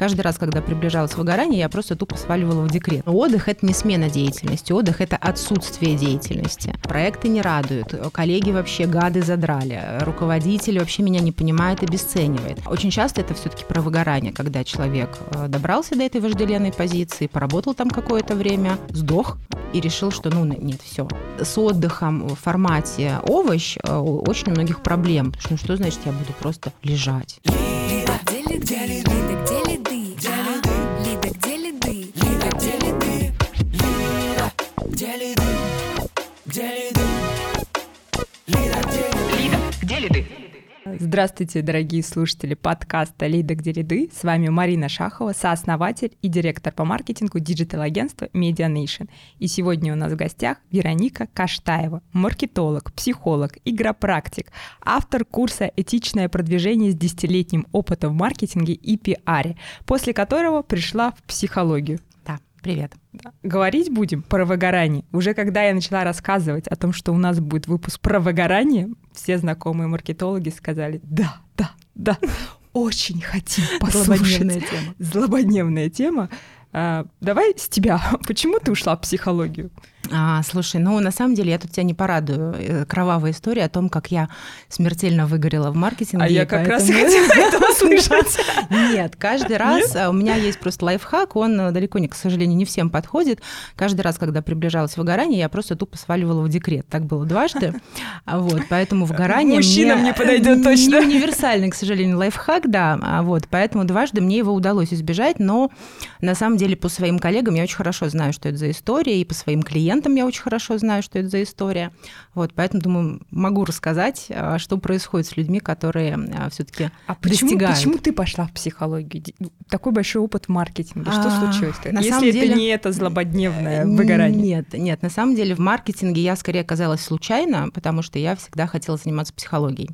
Каждый раз, когда приближалось выгорание, я просто тупо сваливала в декрет. Отдых – это не смена деятельности, отдых – это отсутствие деятельности. Проекты не радуют, коллеги вообще гады задрали, руководитель вообще меня не понимает и обесценивает. Очень часто это все-таки про выгорание, когда человек э, добрался до этой вожделенной позиции, поработал там какое-то время, сдох, и решил, что ну нет, все. С отдыхом в формате овощ э, очень многих проблем. Потому что ну, что значит я буду просто лежать? Здравствуйте, дорогие слушатели подкаста «Лида, где ряды». С вами Марина Шахова, сооснователь и директор по маркетингу диджитал-агентства Media Nation. И сегодня у нас в гостях Вероника Каштаева, маркетолог, психолог, игропрактик, автор курса «Этичное продвижение с десятилетним опытом в маркетинге и пиаре», после которого пришла в психологию. Привет. Говорить будем про выгорание. Уже когда я начала рассказывать о том, что у нас будет выпуск про выгорание, все знакомые маркетологи сказали, да, да, да, очень хотим послушать. Злободневная тема. Злободневная тема. А, давай с тебя. Почему ты ушла в психологию? А, слушай, ну на самом деле я тут тебя не порадую. Э, кровавая история о том, как я смертельно выгорела в маркетинге. А я как поэтому... раз хотела это услышать. Нет, каждый раз Нет? у меня есть просто лайфхак, он э, далеко не, к сожалению, не всем подходит. Каждый раз, когда приближалось выгорание, я просто тупо сваливала в декрет. Так было дважды. Вот, поэтому выгорание Мужчинам мне... не подойдет точно. Не универсальный, к сожалению, лайфхак, да. А вот, поэтому дважды мне его удалось избежать, но на самом деле по своим коллегам я очень хорошо знаю, что это за история, и по своим клиентам клиентам я очень хорошо знаю, что это за история. Вот, поэтому, думаю, могу рассказать, а, что происходит с людьми, которые а, все таки а почему, достигают. почему ты пошла в психологию? Ну, такой большой опыт в маркетинге. Что а, случилось? На Если самом это деле... не это злободневное выгорание. Нет, нет, на самом деле в маркетинге я скорее оказалась случайно, потому что я всегда хотела заниматься психологией.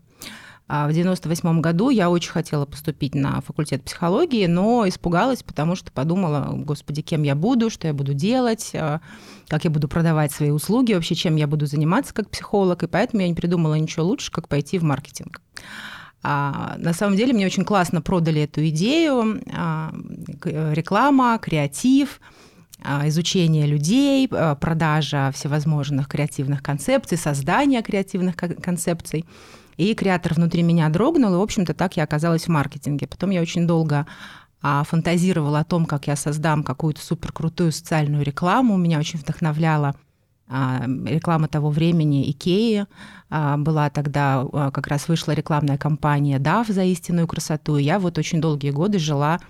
А в 98 году я очень хотела поступить на факультет психологии, но испугалась, потому что подумала, господи, кем я буду, что я буду делать, а, как я буду продавать свои услуги, вообще чем я буду заниматься как психолог, и поэтому я не придумала ничего лучше, как пойти в маркетинг. А, на самом деле мне очень классно продали эту идею, а, реклама, креатив, а, изучение людей, продажа всевозможных креативных концепций, создание креативных концепций. И креатор внутри меня дрогнул, и, в общем-то, так я оказалась в маркетинге. Потом я очень долго а, фантазировала о том, как я создам какую-то суперкрутую социальную рекламу. Меня очень вдохновляла а, реклама того времени Икеи. А, была тогда, как раз вышла рекламная кампания «Дав за истинную красоту». И я вот очень долгие годы жила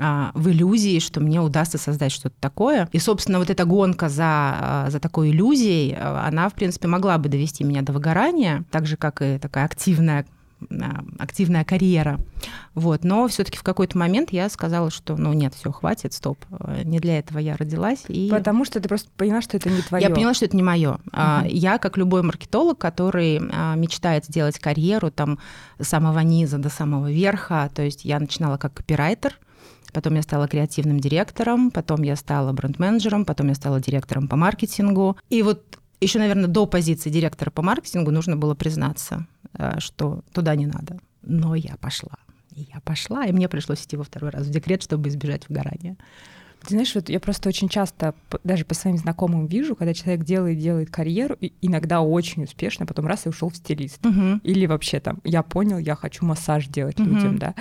а, в иллюзии, что мне удастся создать что-то такое. И, собственно, вот эта гонка за, а, за такой иллюзией, а, она, в принципе, могла бы довести меня до выгорания, так же, как и такая активная активная карьера. Вот. Но все-таки в какой-то момент я сказала, что ну нет, все, хватит, стоп. Не для этого я родилась. И... Потому что ты просто поняла, что это не твое. Я поняла, что это не мое. Uh-huh. Я, как любой маркетолог, который мечтает сделать карьеру там с самого низа до самого верха, то есть я начинала как копирайтер, Потом я стала креативным директором, потом я стала бренд-менеджером, потом я стала директором по маркетингу. И вот еще, наверное, до позиции директора по маркетингу нужно было признаться, э, что туда не надо. Но я пошла. И я пошла, и мне пришлось идти во второй раз в декрет, чтобы избежать выгорания. Ты знаешь, вот я просто очень часто, даже по своим знакомым вижу, когда человек делает, делает карьеру, и иногда очень успешно, потом раз и ушел в стилист. Угу. Или вообще там, я понял, я хочу массаж делать угу. людям, да.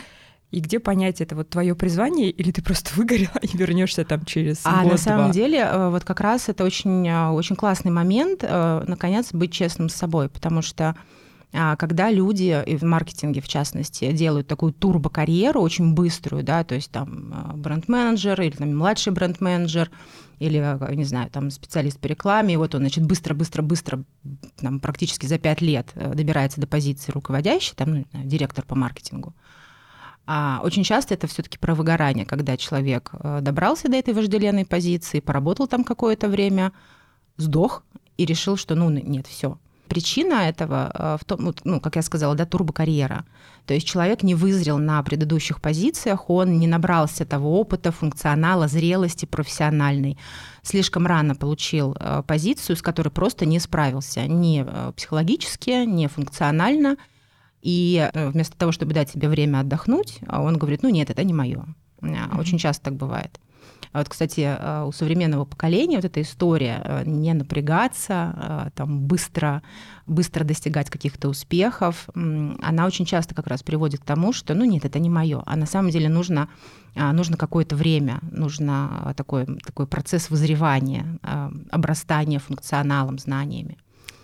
И где понять, это? Вот твое призвание, или ты просто выгорела и вернешься там через а год на самом деле, э, вот как раз это очень, э, очень классный момент, э, наконец, быть честным с собой, потому что а, когда люди, и в маркетинге в частности, делают такую турбо-карьеру очень быструю, да, то есть там бренд-менеджер или там младший бренд-менеджер, или, не знаю, там специалист по рекламе, и вот он, значит, быстро-быстро-быстро, там, практически за пять лет добирается до позиции руководящей, там, ну, директор по маркетингу, а очень часто это все-таки про выгорание, когда человек э, добрался до этой вожделенной позиции, поработал там какое-то время, сдох и решил, что ну нет, все. Причина этого э, в том, ну, как я сказала, да, турбокарьера. То есть человек не вызрел на предыдущих позициях, он не набрался того опыта, функционала, зрелости профессиональной. Слишком рано получил э, позицию, с которой просто не справился ни психологически, ни функционально – и э, вместо того, чтобы дать себе время отдохнуть, а он говорит, ну нет, это не мое. Mm-hmm. Очень часто так бывает. А вот, кстати, э, у современного поколения вот эта история э, не напрягаться, э, там быстро, быстро достигать каких-то успехов, она очень часто как раз приводит к тому, что, ну нет, это не мое, а на самом деле нужно, нужно какое-то время, нужно такой, такой процесс вызревания, обрастания функционалом, знаниями.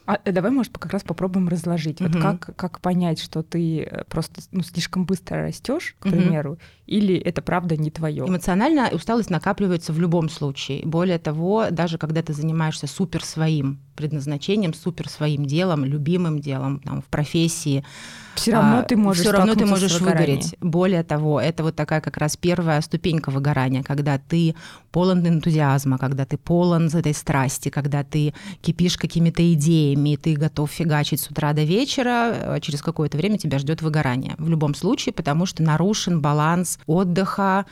А э, давай, может, как раз попробуем разложить. Вот как, как понять, что ты э, просто ну, слишком быстро растешь, к примеру, или это правда не твое? Эмоциональная усталость накапливается в любом случае. Более того, даже когда ты занимаешься супер своим предназначением, супер своим делом, любимым делом, там, в профессии, все равно а, ты можешь все равно ты можешь выгореть. Более того, это вот такая как раз первая ступенька выгорания, когда ты полон энтузиазма, когда ты полон этой страсти, когда ты кипишь какими-то идеями, и ты готов фигачить с утра до вечера, э, через какое-то время тебя ждет выгорание. В любом случае, потому что нарушен баланс отдыха,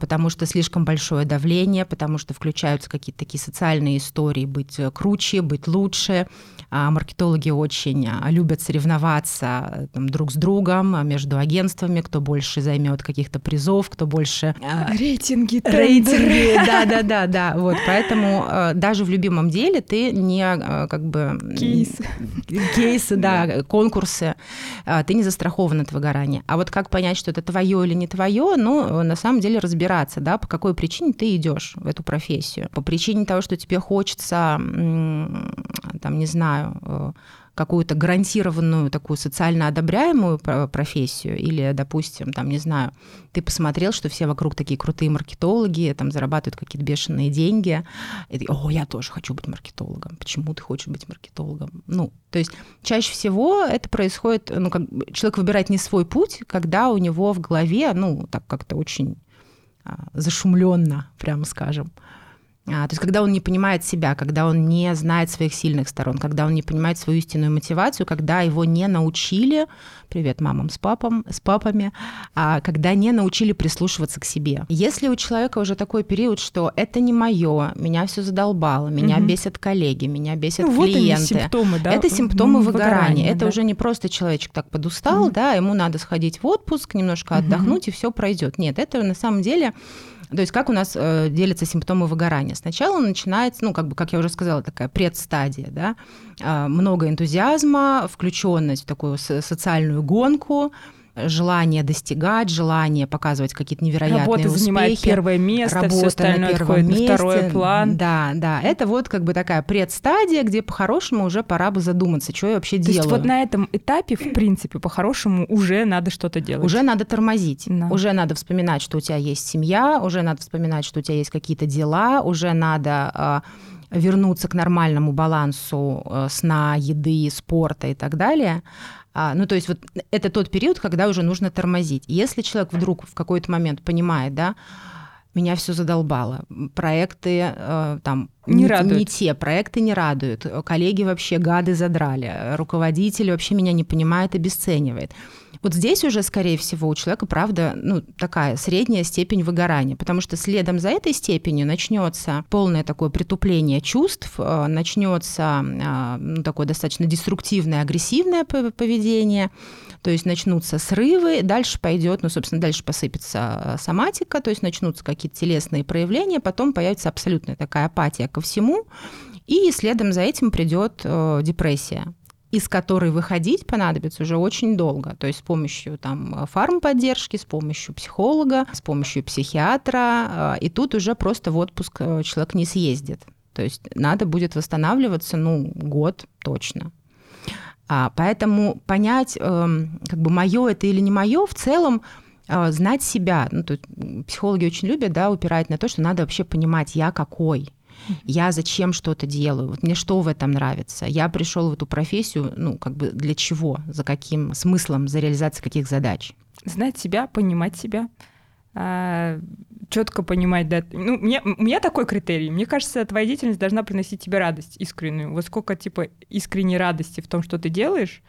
потому что слишком большое давление, потому что включаются какие-то такие социальные истории, быть э, круче, быть лучше. А маркетологи очень а, любят соревноваться там, друг с другом между агентствами, кто больше займет каких-то призов, кто больше... Рейтинги, Рейтинги, да-да-да, да. Вот, поэтому даже в любимом деле ты не как бы... Кейсы. Кейсы, да, конкурсы. Ты не застрахован от выгорания. А вот как понять, что это твое или не твое, ну, на самом деле разбираться, да, по какой причине ты идешь в эту профессию. По причине того, что тебе хочется, там, не знаю, э, какую-то гарантированную такую социально одобряемую профессию, или, допустим, там, не знаю, ты посмотрел, что все вокруг такие крутые маркетологи, там зарабатывают какие-то бешеные деньги, и ты, о, я тоже хочу быть маркетологом. Почему ты хочешь быть маркетологом? Ну, то есть чаще всего это происходит, ну, как человек выбирает не свой путь, когда у него в голове, ну, так как-то очень зашумленно, прямо скажем. А, то есть когда он не понимает себя, когда он не знает своих сильных сторон, когда он не понимает свою истинную мотивацию, когда его не научили, привет мамам с папам, с папами, а, когда не научили прислушиваться к себе. Если у человека уже такой период, что это не мое, меня все задолбало, меня угу. бесят коллеги, меня бесят ну, клиенты. Вот симптомы, да? Это симптомы выгорания. выгорания. Это да. уже не просто человечек так подустал, угу. да, ему надо сходить в отпуск, немножко отдохнуть, угу. и все пройдет. Нет, это на самом деле то есть как у нас э, делятся симптомы выгорания? Сначала начинается, ну, как бы, как я уже сказала, такая предстадия, да, э, много энтузиазма, включенность в такую социальную гонку, желание достигать, желание показывать какие-то невероятные Работа успехи. занимает первое место, Работа все остальное на первом месте. на второй план. Да, да, это вот как бы такая предстадия, где по-хорошему уже пора бы задуматься, что я вообще То делаю. есть вот на этом этапе, в принципе, по-хорошему уже надо что-то делать. Уже надо тормозить, да. уже надо вспоминать, что у тебя есть семья, уже надо вспоминать, что у тебя есть какие-то дела, уже надо а, вернуться к нормальному балансу э, сна, еды, спорта и так далее. А, ну, то есть вот это тот период, когда уже нужно тормозить. Если человек вдруг в какой-то момент понимает, да, меня все задолбало. Проекты э, там не, не. Не те, проекты не радуют. Коллеги вообще гады задрали. Руководитель вообще меня не понимает, обесценивает. Вот здесь уже, скорее всего, у человека, правда, ну, такая средняя степень выгорания, потому что следом за этой степенью начнется полное такое притупление чувств, э, начнется э, ну, такое достаточно деструктивное, агрессивное поведение, то есть начнутся срывы, дальше пойдет, ну, собственно, дальше посыпется э, соматика, то есть начнутся какие-то телесные проявления, потом появится абсолютная такая апатия ко всему, и следом за этим придет э, депрессия из которой выходить понадобится уже очень долго. То есть с помощью там, фармподдержки, с помощью психолога, с помощью психиатра. Э, и тут уже просто в отпуск э, человек не съездит. То есть надо будет восстанавливаться, ну, год точно. А, поэтому понять, эм, как бы мое это или не мое, в целом э, знать себя. Ну, тут психологи очень любят, да, упирать на то, что надо вообще понимать, я какой, я зачем что-то делаю, вот мне что в этом нравится, я пришел в эту профессию, ну, как бы для чего, за каким смыслом, за реализацией каких задач. Знать себя, понимать себя, а, четко понимать, да. Ну, мне, у меня такой критерий. Мне кажется, твоя деятельность должна приносить тебе радость искреннюю. Вот сколько, типа, искренней радости в том, что ты делаешь,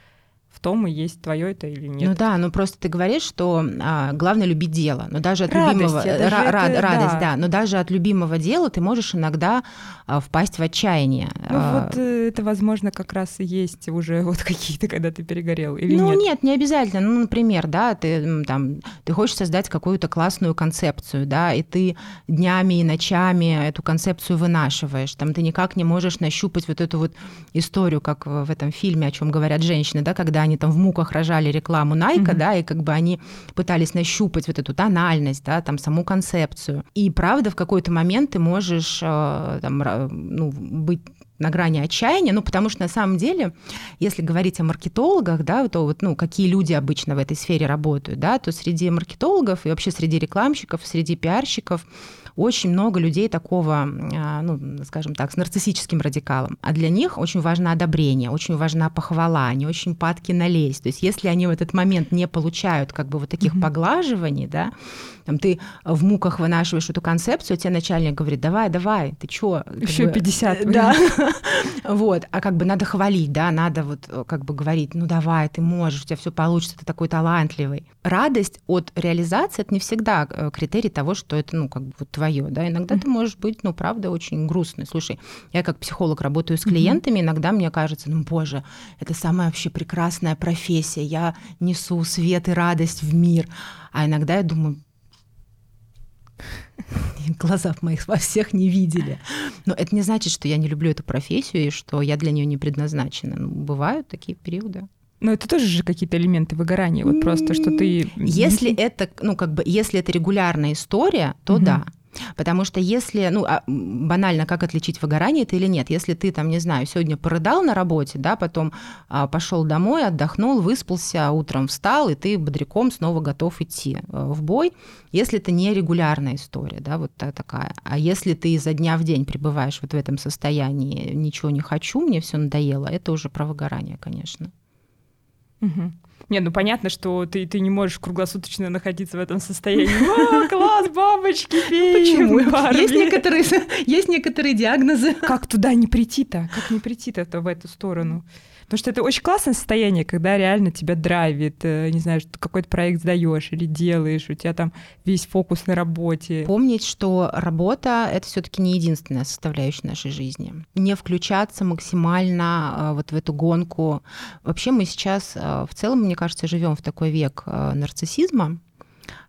в том и есть твое это или нет. Ну да, ну просто ты говоришь, что а, главное любить дело, но даже от радость, любимого ра- это, радость, да. да, но даже от любимого дела ты можешь иногда а, впасть в отчаяние. Ну а, вот э, это, возможно, как раз и есть уже вот какие-то, когда ты перегорел или ну, нет? Ну нет, не обязательно. Ну, например, да, ты там ты хочешь создать какую-то классную концепцию, да, и ты днями и ночами эту концепцию вынашиваешь, там ты никак не можешь нащупать вот эту вот историю, как в этом фильме, о чем говорят женщины, да, когда они там в муках рожали рекламу Найка, mm-hmm. да, и как бы они пытались нащупать вот эту тональность, да, там саму концепцию. И правда, в какой-то момент ты можешь э, там, ну, быть на грани отчаяния, ну, потому что на самом деле, если говорить о маркетологах, да, то вот, ну, какие люди обычно в этой сфере работают, да, то среди маркетологов и вообще среди рекламщиков, среди пиарщиков очень много людей такого, а, ну, скажем так, с нарциссическим радикалом. А для них очень важно одобрение, очень важна похвала, они очень падки на лезть. То есть если они в этот момент не получают как бы вот таких mm-hmm. поглаживаний, да, там ты в муках вынашиваешь эту концепцию, тебе начальник говорит, давай, давай, ты чё? Еще 50. Да. вот, а как бы надо хвалить, да, надо вот как бы говорить, ну давай, ты можешь, у тебя все получится, ты такой талантливый. Радость от реализации это не всегда э, критерий того, что это, ну, как бы вот твое, да, иногда ты можешь быть, ну, правда, очень грустный. Слушай, я как психолог работаю с клиентами, иногда мне кажется, ну, боже, это самая вообще прекрасная профессия, я несу свет и радость в мир. А иногда я думаю, глаза моих во всех не видели. Но это не значит, что я не люблю эту профессию и что я для нее не предназначена. Ну, бывают такие периоды. Но это тоже же какие-то элементы выгорания, вот просто, что ты... Если это, ну, как бы, если это регулярная история, то угу. да. Потому что если, ну, а, банально, как отличить выгорание это или нет? Если ты там, не знаю, сегодня порыдал на работе, да, потом а, пошел домой, отдохнул, выспался, утром встал, и ты бодряком снова готов идти э, в бой, если это не регулярная история, да, вот такая. А если ты изо дня в день пребываешь вот в этом состоянии, ничего не хочу, мне все надоело, это уже про выгорание, конечно. Угу. Нет, ну понятно, что ты, ты не можешь круглосуточно находиться в этом состоянии. О, класс, бабочки, феи, Почему? Есть некоторые, есть некоторые диагнозы. Как туда не прийти-то? Как не прийти-то в эту сторону? Потому что это очень классное состояние, когда реально тебя драйвит, э, не знаю, что какой-то проект сдаешь или делаешь, у тебя там весь фокус на работе. Помнить, что работа — это все таки не единственная составляющая нашей жизни. Не включаться максимально э, вот в эту гонку. Вообще мы сейчас э, в целом, мне кажется, живем в такой век нарциссизма,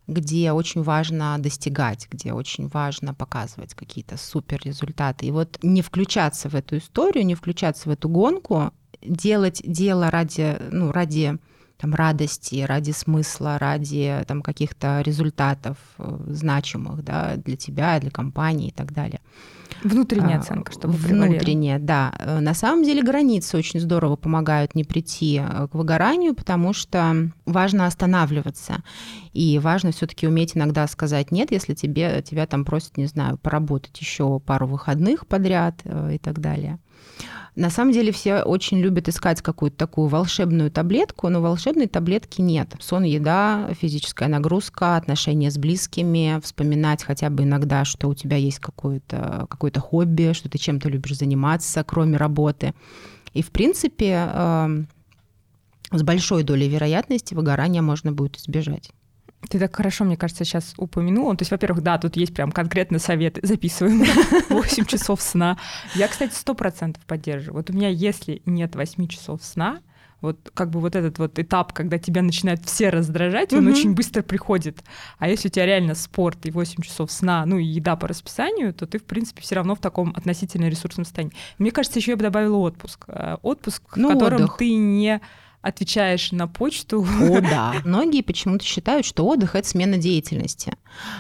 где очень важно достигать, где очень важно показывать какие-то супер результаты. И вот не включаться в эту историю, не включаться в эту гонку, делать дело ради, ну, ради там, радости, ради смысла, ради там, каких-то результатов э, значимых да, для тебя, для компании и так далее. Внутренняя а, оценка, чтобы Внутренняя, да. Э, на самом деле границы очень здорово помогают не прийти э, к выгоранию, потому что важно останавливаться. И важно все таки уметь иногда сказать нет, если тебе, тебя там просят, не знаю, поработать еще пару выходных подряд и так далее. На самом деле все очень любят искать какую-то такую волшебную таблетку, но волшебной таблетки нет. Сон, еда, физическая нагрузка, отношения с близкими, вспоминать хотя бы иногда, что у тебя есть какое-то какое хобби, что ты чем-то любишь заниматься, кроме работы. И, в принципе, эм, с большой долей вероятности выгорания можно будет избежать. Ты так хорошо, мне кажется, сейчас упомянула. То есть, во-первых, да, тут есть прям конкретный совет. Записываем 8 часов сна. Я, кстати, сто процентов поддерживаю. Вот у меня, если нет 8 часов сна, вот как бы вот этот вот этап, когда тебя начинают все раздражать, он очень быстро приходит. А если у тебя реально спорт и 8 часов сна, ну и еда по расписанию, то ты, в принципе, все равно в таком относительно ресурсном состоянии. Мне кажется, еще я бы добавила отпуск. Э, отпуск, ну, в котором отдых. ты не отвечаешь на почту. О, да. Многие почему-то считают, что отдых — это смена деятельности.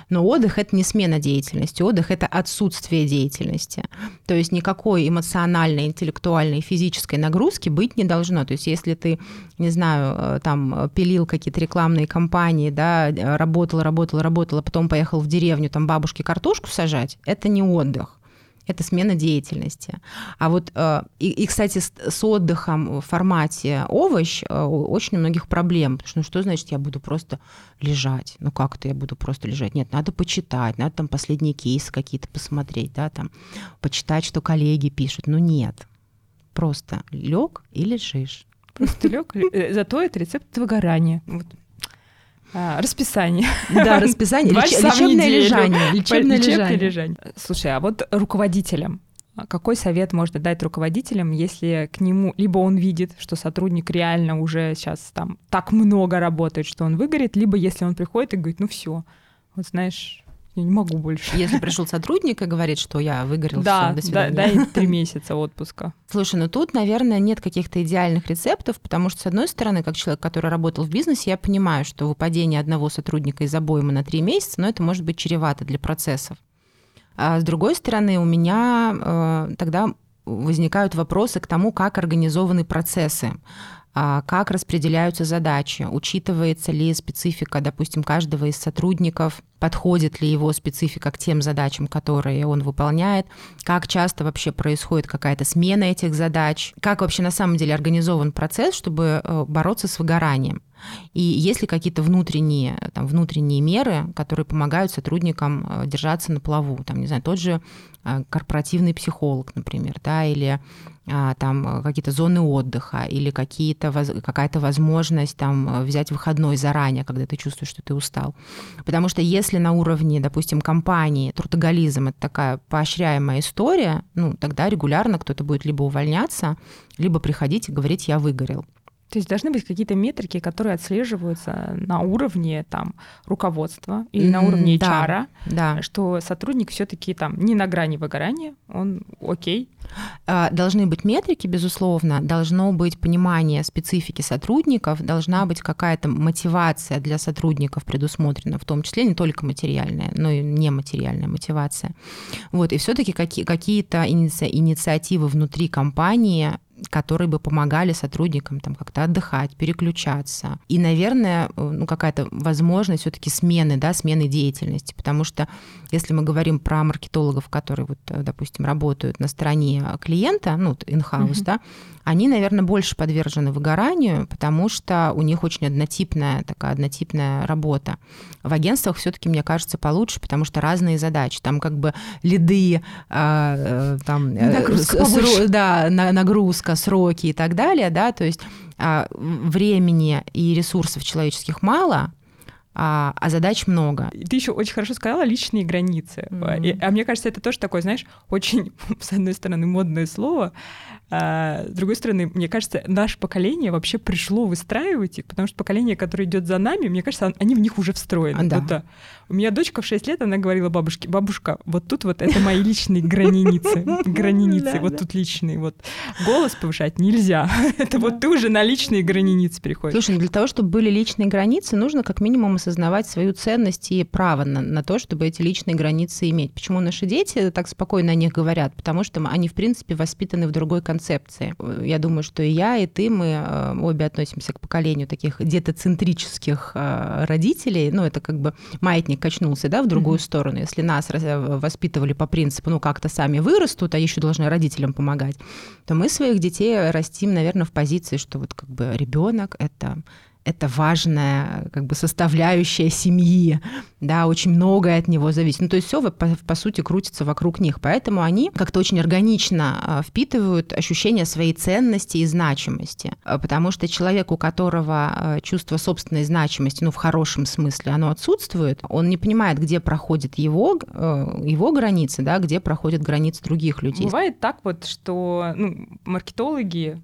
Но отдых — это не смена деятельности. Отдых — это отсутствие деятельности. То есть никакой эмоциональной, интеллектуальной, физической нагрузки быть не должно. То есть если ты, не знаю, э, там пилил какие-то рекламные кампании, да, работал, работал, работал, а потом поехал в деревню там бабушке картошку сажать, это не отдых это смена деятельности. А вот, э, и, и кстати, с, с отдыхом в формате овощ э, очень у многих проблем, потому что ну что значит я буду просто лежать? Ну как это я буду просто лежать? Нет, надо почитать, надо там последние кейсы какие-то посмотреть, да, там, почитать, что коллеги пишут. Ну нет, просто лег и лежишь. Просто лег. Э, зато это рецепт выгорания. Вот. А, расписание. Да, расписание. Леч... Лечебное лежание. Лечебное лежание. лежание. Слушай, а вот руководителям какой совет можно дать руководителям, если к нему либо он видит, что сотрудник реально уже сейчас там так много работает, что он выгорит, либо если он приходит и говорит, ну все, вот знаешь, я не могу больше. Если пришел сотрудник и говорит, что я выгорел, да, все, до свидания. Да, дай три месяца отпуска. Слушай, ну тут, наверное, нет каких-то идеальных рецептов, потому что, с одной стороны, как человек, который работал в бизнесе, я понимаю, что выпадение одного сотрудника из обоймы на три месяца, но это может быть чревато для процессов. А с другой стороны, у меня э, тогда возникают вопросы к тому, как организованы процессы как распределяются задачи, учитывается ли специфика, допустим, каждого из сотрудников, подходит ли его специфика к тем задачам, которые он выполняет, как часто вообще происходит какая-то смена этих задач, как вообще на самом деле организован процесс, чтобы э, бороться с выгоранием. И есть ли какие-то внутренние, там, внутренние меры, которые помогают сотрудникам э, держаться на плаву? Там, не знаю, тот же э, корпоративный психолог, например, да, или а, там какие-то зоны отдыха или какие-то, какая-то возможность там взять выходной заранее, когда ты чувствуешь, что ты устал. Потому что если на уровне, допустим, компании трудоголизм — это такая поощряемая история, ну, тогда регулярно кто-то будет либо увольняться, либо приходить и говорить «я выгорел». То есть должны быть какие-то метрики, которые отслеживаются на уровне там руководства или mm, на уровне HR, да, да. что сотрудник все-таки там не на грани выгорания, он окей. А, должны быть метрики, безусловно, должно быть понимание специфики сотрудников, должна быть какая-то мотивация для сотрудников предусмотрена, в том числе не только материальная, но и нематериальная мотивация. Вот, и все-таки какие- какие-то инициативы внутри компании которые бы помогали сотрудникам там как-то отдыхать, переключаться. И, наверное, э, ну, какая-то возможность все таки смены, да, смены деятельности, потому что если мы говорим про маркетологов, которые, вот, э, допустим, работают на стороне клиента, ну, in-house, mm-hmm. да, они, наверное, больше подвержены выгоранию, потому что у них очень однотипная такая однотипная работа. В агентствах все-таки, мне кажется, получше, потому что разные задачи. Там как бы лиды, э, там, нагрузка, сро, да, нагрузка, сроки и так далее, да, то есть а, времени и ресурсов человеческих мало, а, а задач много. Ты еще очень хорошо сказала личные границы. Mm-hmm. И, а мне кажется, это тоже такое, знаешь, очень, с одной стороны, модное слово, а, с другой стороны, мне кажется, наше поколение вообще пришло выстраивать их, потому что поколение, которое идет за нами, мне кажется, они в них уже встроены. А, да. Вот, да. У меня дочка в 6 лет, она говорила бабушке, бабушка, вот тут вот это мои личные границы, границы, вот тут личные, вот голос повышать нельзя, это вот ты уже на личные границы переходишь. Слушай, ну для того, чтобы были личные границы, нужно как минимум осознавать свою ценность и право на, на то, чтобы эти личные границы иметь. Почему наши дети так спокойно о них говорят? Потому что они, в принципе, воспитаны в другой концепции. Я думаю, что и я, и ты, мы э, обе относимся к поколению таких детоцентрических э, родителей. Ну, это как бы маятник маятник качнулся, да, в другую mm-hmm. сторону. Если нас воспитывали по принципу, ну, как-то сами вырастут, а еще должны родителям помогать, то мы своих детей растим, наверное, в позиции, что вот как бы ребенок это это важная как бы составляющая семьи, да, очень многое от него зависит. Ну, то есть все по, по сути крутится вокруг них, поэтому они как-то очень органично а, впитывают ощущение своей ценности и значимости, а, потому что человек, у которого а, чувство собственной значимости, ну, в хорошем смысле, оно отсутствует, он не понимает, где проходит его, его границы, да, где проходят границы других людей. Бывает так вот, что ну, маркетологи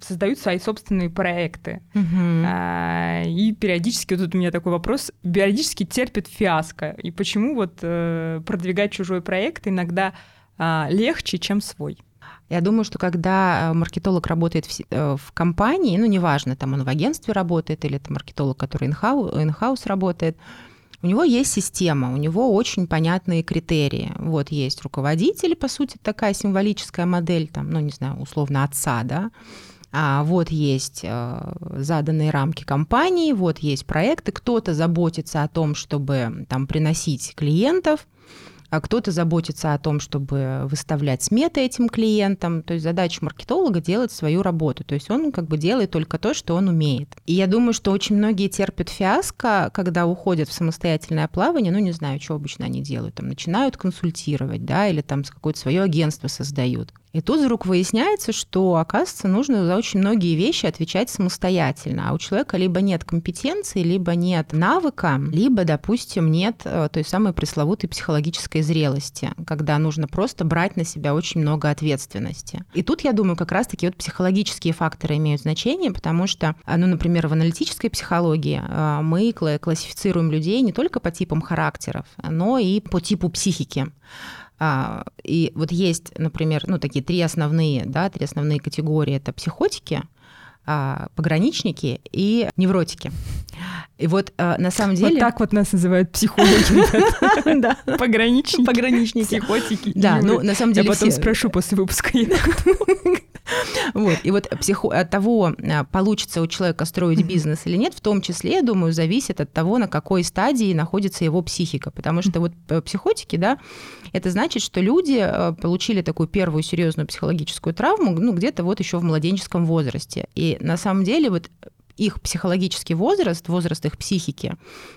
создают свои собственные проекты. Uh-huh. И периодически, вот тут у меня такой вопрос, периодически терпит фиаско. И почему вот э, продвигать чужой проект иногда легче, чем свой? Я думаю, что когда маркетолог работает в, в компании, ну, неважно, там он в агентстве работает или это маркетолог, который in-house работает, у него есть система, у него очень понятные критерии. Вот есть руководитель, по сути, такая символическая модель, там, ну, не знаю, условно, отца, да, а вот есть э, заданные рамки компании, вот есть проекты, кто-то заботится о том, чтобы там приносить клиентов, кто-то заботится о том, чтобы выставлять сметы этим клиентам. То есть задача маркетолога делать свою работу. То есть он как бы делает только то, что он умеет. И я думаю, что очень многие терпят фиаско, когда уходят в самостоятельное плавание. Ну, не знаю, что обычно они делают. Там начинают консультировать, да, или там какое-то свое агентство создают. И тут вдруг выясняется, что, оказывается, нужно за очень многие вещи отвечать самостоятельно. А у человека либо нет компетенции, либо нет навыка, либо, допустим, нет э, той самой пресловутой психологической зрелости, когда нужно просто брать на себя очень много ответственности. И тут, я думаю, как раз-таки вот психологические факторы имеют значение, потому что, э, ну, например, в аналитической психологии э, мы классифицируем людей не только по типам характеров, но и по типу психики. А, и вот есть, например, ну, такие три основные, да, три основные категории. Это психотики, а, пограничники и невротики. И вот а, на самом деле... Вот так вот нас называют психологи. Да. Пограничники. Пограничники. Психотики. Да, ну на самом деле Я потом спрошу после выпуска. Вот. И вот психо... от того, а, получится у человека строить бизнес или нет, в том числе, я думаю, зависит от того, на какой стадии находится его психика. Потому что вот э, психотики, да, это значит, что люди э, получили такую первую серьезную психологическую травму, ну, где-то вот еще в младенческом возрасте. И на самом деле вот их психологический возраст, возраст их психики,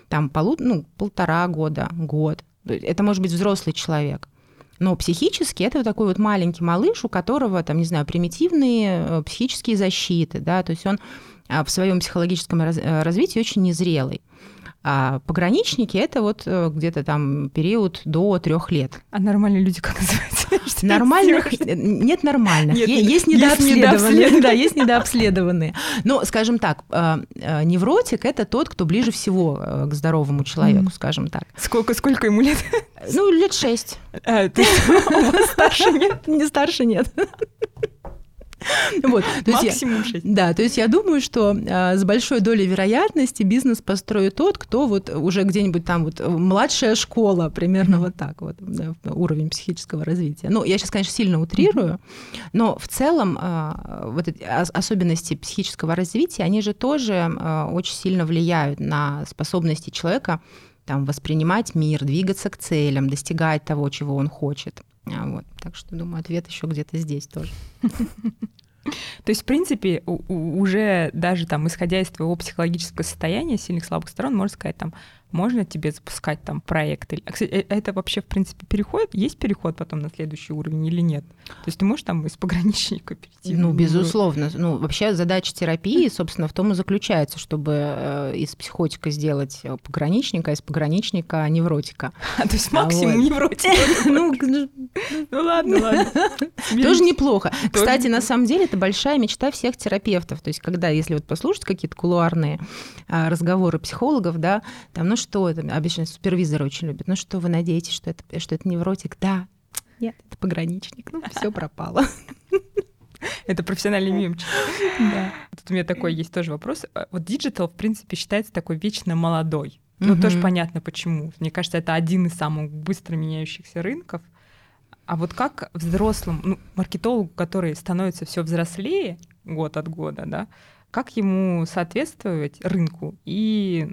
там полу, ну, полтора года, год. Это может быть взрослый человек. Но психически это вот такой вот маленький малыш, у которого, там, не знаю, примитивные э, психические защиты, да, то есть он а, в своем психологическом э, развитии очень незрелый. А пограничники это вот э, где-то там период до трех лет. А нормальные люди как называются? Нормальных нет нормальных. Нет, есть недообследованные. Да, есть недообследованные. Но, скажем так, э, э, невротик это тот, кто ближе всего к здоровому человеку, скажем так. Сколько, сколько ему лет? Ну, лет шесть. А, старше нет? Не старше нет. Вот, Максимум есть 6. Да, то есть я думаю, что а, с большой долей вероятности бизнес построит тот, кто вот уже где-нибудь там вот младшая школа, примерно вот так вот, да, уровень психического развития. Ну, я сейчас, конечно, сильно утрирую, но в целом а, вот эти особенности психического развития, они же тоже а, очень сильно влияют на способности человека там, воспринимать мир, двигаться к целям, достигать того, чего он хочет. Вот. Так что, думаю, ответ еще где-то здесь тоже. То есть, в принципе, уже даже там, исходя из твоего психологического состояния, сильных слабых сторон, можно сказать, там, можно тебе запускать там проекты. А, кстати, э, это вообще, в принципе, переход? Есть переход потом на следующий уровень или нет? То есть ты можешь там из пограничника перейти? Ну, безусловно. Ну, вообще задача терапии, собственно, в том и заключается, чтобы э, из психотика сделать э, пограничника, а из пограничника невротика. А, то есть максимум невротика? Ну, ну, ну, ладно, ладно. Тоже неплохо. Кстати, на самом деле, это большая мечта всех терапевтов. То есть, когда, если вот послушать какие-то кулуарные а, разговоры психологов, да, там, ну что, это обычно супервизоры очень любят, ну что, вы надеетесь, что это, что это невротик? Да, нет, это пограничник, ну все пропало. Это профессиональный мемчик. Да. Тут у меня такой есть тоже вопрос. А вот диджитал, в принципе, считается такой вечно молодой. Ну, угу. тоже понятно почему. Мне кажется, это один из самых быстро меняющихся рынков. А вот как взрослым, ну, маркетологу, который становится все взрослее год от года, да, как ему соответствовать рынку и,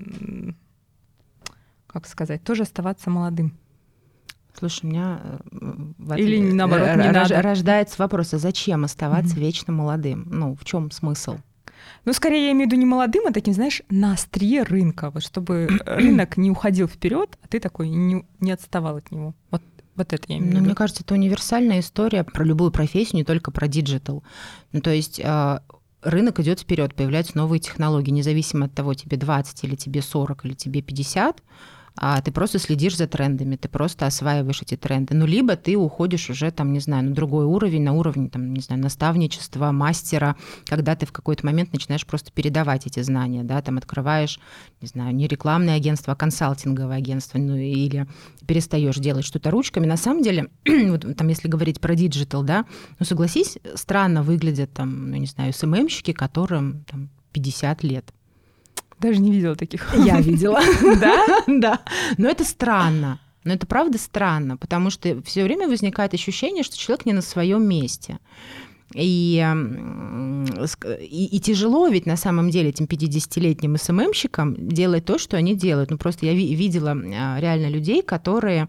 как сказать, тоже оставаться молодым? Слушай, у меня э, или наоборот не рож, надо. рождается вопрос, а зачем оставаться mm-hmm. вечно молодым? Ну, в чем смысл? Ну, скорее, я имею в виду не молодым, а таким, знаешь, на острие рынка, вот чтобы рынок не уходил вперед, а ты такой не, не отставал от него. Вот вот это я имею в ну, виду. Мне кажется, это универсальная история про любую профессию, не только про диджитал. Ну, то есть а, рынок идет вперед, появляются новые технологии, независимо от того, тебе 20 или тебе 40 или тебе 50, а ты просто следишь за трендами, ты просто осваиваешь эти тренды. Ну, либо ты уходишь уже, там, не знаю, на другой уровень, на уровень, там, не знаю, наставничества, мастера, когда ты в какой-то момент начинаешь просто передавать эти знания, да, там открываешь, не знаю, не рекламное агентство, а консалтинговое агентство, ну, или перестаешь делать что-то ручками. На самом деле, вот, там, если говорить про диджитал, да, ну, согласись, странно выглядят там, ну, не знаю, СММщики, которым там 50 лет. Даже не видела таких. Я видела. Да? Да. Но это странно. Но это правда странно, потому что все время возникает ощущение, что человек не на своем месте. И, и, и тяжело ведь на самом деле этим 50-летним СММщикам делать то, что они делают. Ну просто я видела а, реально людей, которые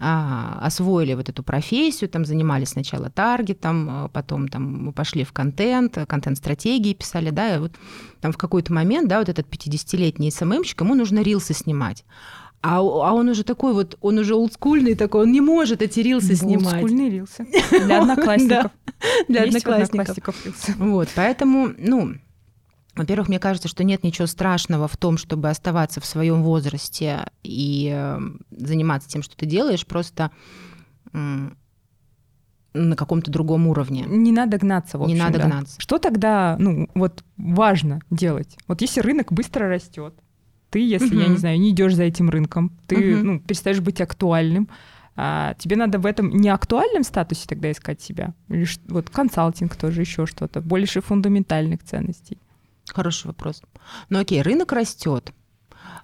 а, освоили вот эту профессию, там занимались сначала таргетом, а, потом там пошли в контент, контент-стратегии писали, да, и вот там в какой-то момент, да, вот этот 50-летний СММщик, ему нужно рилсы снимать. А, а он уже такой вот, он уже олдскульный такой, он не может эти рилсы снимать. Олдскульные рилсы. Для одноклассников. Для одноклассников. Вот, поэтому, ну, во-первых, мне кажется, что нет ничего страшного в том, чтобы оставаться в своем возрасте и эм, заниматься тем, что ты делаешь, просто на каком-то другом уровне. Не надо гнаться, в общем. Не надо да. гнаться. Что тогда, ну, вот важно делать? Вот если рынок быстро растет, ты, если, угу. я не знаю, не идешь за этим рынком, ты, угу. ну, перестаешь быть актуальным, а тебе надо в этом неактуальном статусе тогда искать себя? Или вот консалтинг тоже, еще что-то, больше фундаментальных ценностей? Хороший вопрос. Ну окей, рынок растет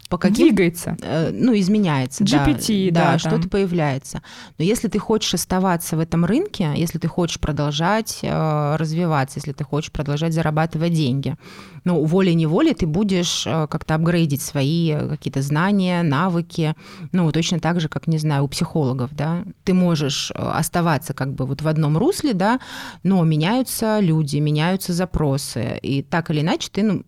по каким... Двигается. Э, ну, изменяется. GPT, да. Да, да что-то появляется. Но если ты хочешь оставаться в этом рынке, если ты хочешь продолжать э, развиваться, если ты хочешь продолжать зарабатывать деньги, ну, волей-неволей ты будешь э, как-то апгрейдить свои какие-то знания, навыки, ну, точно так же, как, не знаю, у психологов, да. Ты можешь э, оставаться как бы вот в одном русле, да, но меняются люди, меняются запросы, и так или иначе ты, ну,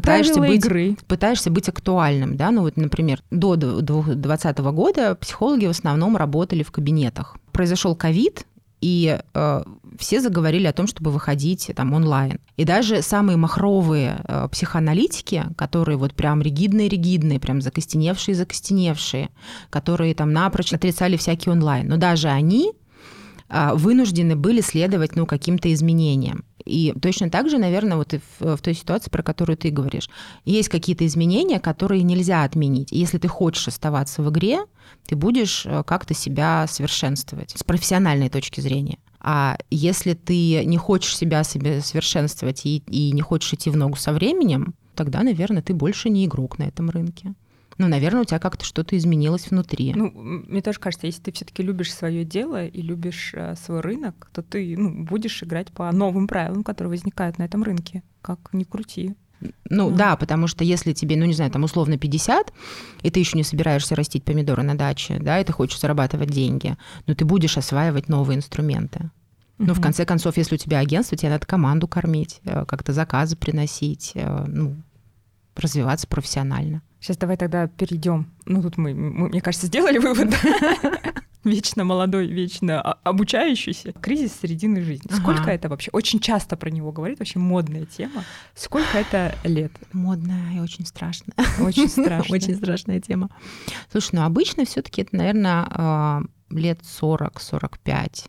пытаешься быть, игры. пытаешься быть актуальным, да, ну вот, например, до 2020 года психологи в основном работали в кабинетах. Произошел ковид, и э, все заговорили о том, чтобы выходить там онлайн. И даже самые махровые э, психоаналитики, которые вот прям ригидные-ригидные, прям закостеневшие-закостеневшие, которые там напрочь отрицали всякий онлайн, но даже они э, вынуждены были следовать ну, каким-то изменениям. И точно так же, наверное, вот и в, в той ситуации, про которую ты говоришь, есть какие-то изменения, которые нельзя отменить. Если ты хочешь оставаться в игре, ты будешь э, как-то себя совершенствовать с профессиональной точки зрения. А если ты не хочешь себя себе совершенствовать и, и не хочешь идти в ногу со временем, тогда, наверное, ты больше не игрок на этом рынке ну, наверное, у тебя как-то что-то изменилось внутри. Ну, мне тоже кажется, если ты все-таки любишь свое дело и любишь э, свой рынок, то ты ну, будешь играть по новым правилам, которые возникают на этом рынке. Как ни крути. Ну да. да, потому что если тебе, ну не знаю, там условно 50, и ты еще не собираешься растить помидоры на даче, да, и ты хочешь зарабатывать деньги, но ты будешь осваивать новые инструменты. Но в конце концов, если у тебя агентство, тебе надо команду кормить, э, как-то заказы приносить, э, ну, развиваться профессионально. Сейчас давай тогда перейдем. Ну, тут мы, мы мне кажется, сделали вывод. Вечно молодой, вечно обучающийся. Кризис середины жизни. Сколько ага. это вообще? Очень часто про него говорит, вообще модная тема. Сколько это лет? Модная и очень страшная. Очень страшная. Очень страшная тема. Слушай, ну обычно все таки это, наверное, а, лет 40-45.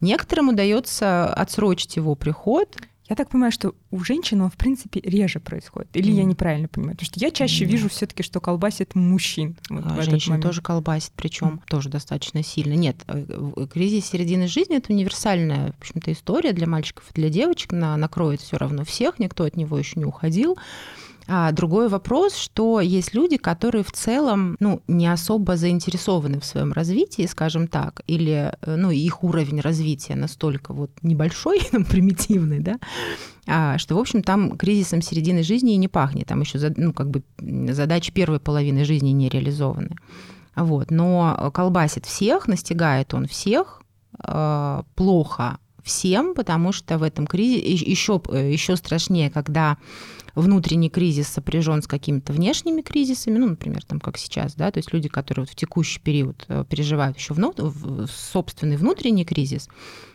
Некоторым удается отсрочить его приход. Я так понимаю, что у женщин он, в принципе, реже происходит. Или mm. я неправильно понимаю? Потому что я чаще mm. вижу все таки что колбасит мужчин. Вот а, женщины тоже колбасит, причем mm. тоже достаточно сильно. Нет, э, кризис середины жизни — это универсальная, в общем-то, история для мальчиков и для девочек. Она накроет все равно всех, никто от него еще не уходил. А другой вопрос, что есть люди, которые в целом ну, не особо заинтересованы в своем развитии, скажем так, или э, ну, их уровень развития настолько вот небольшой, примитивный, да, а, что, в общем, там кризисом середины жизни и не пахнет. Там еще ну, как бы задачи первой половины жизни не реализованы. Вот. Но колбасит всех, настигает он всех, э, плохо всем, потому что в этом кризисе еще, еще страшнее, когда внутренний кризис сопряжен с какими-то внешними кризисами, ну, например, там, как сейчас, да, то есть люди, которые вот в текущий период э, переживают еще вну, собственный внутренний кризис,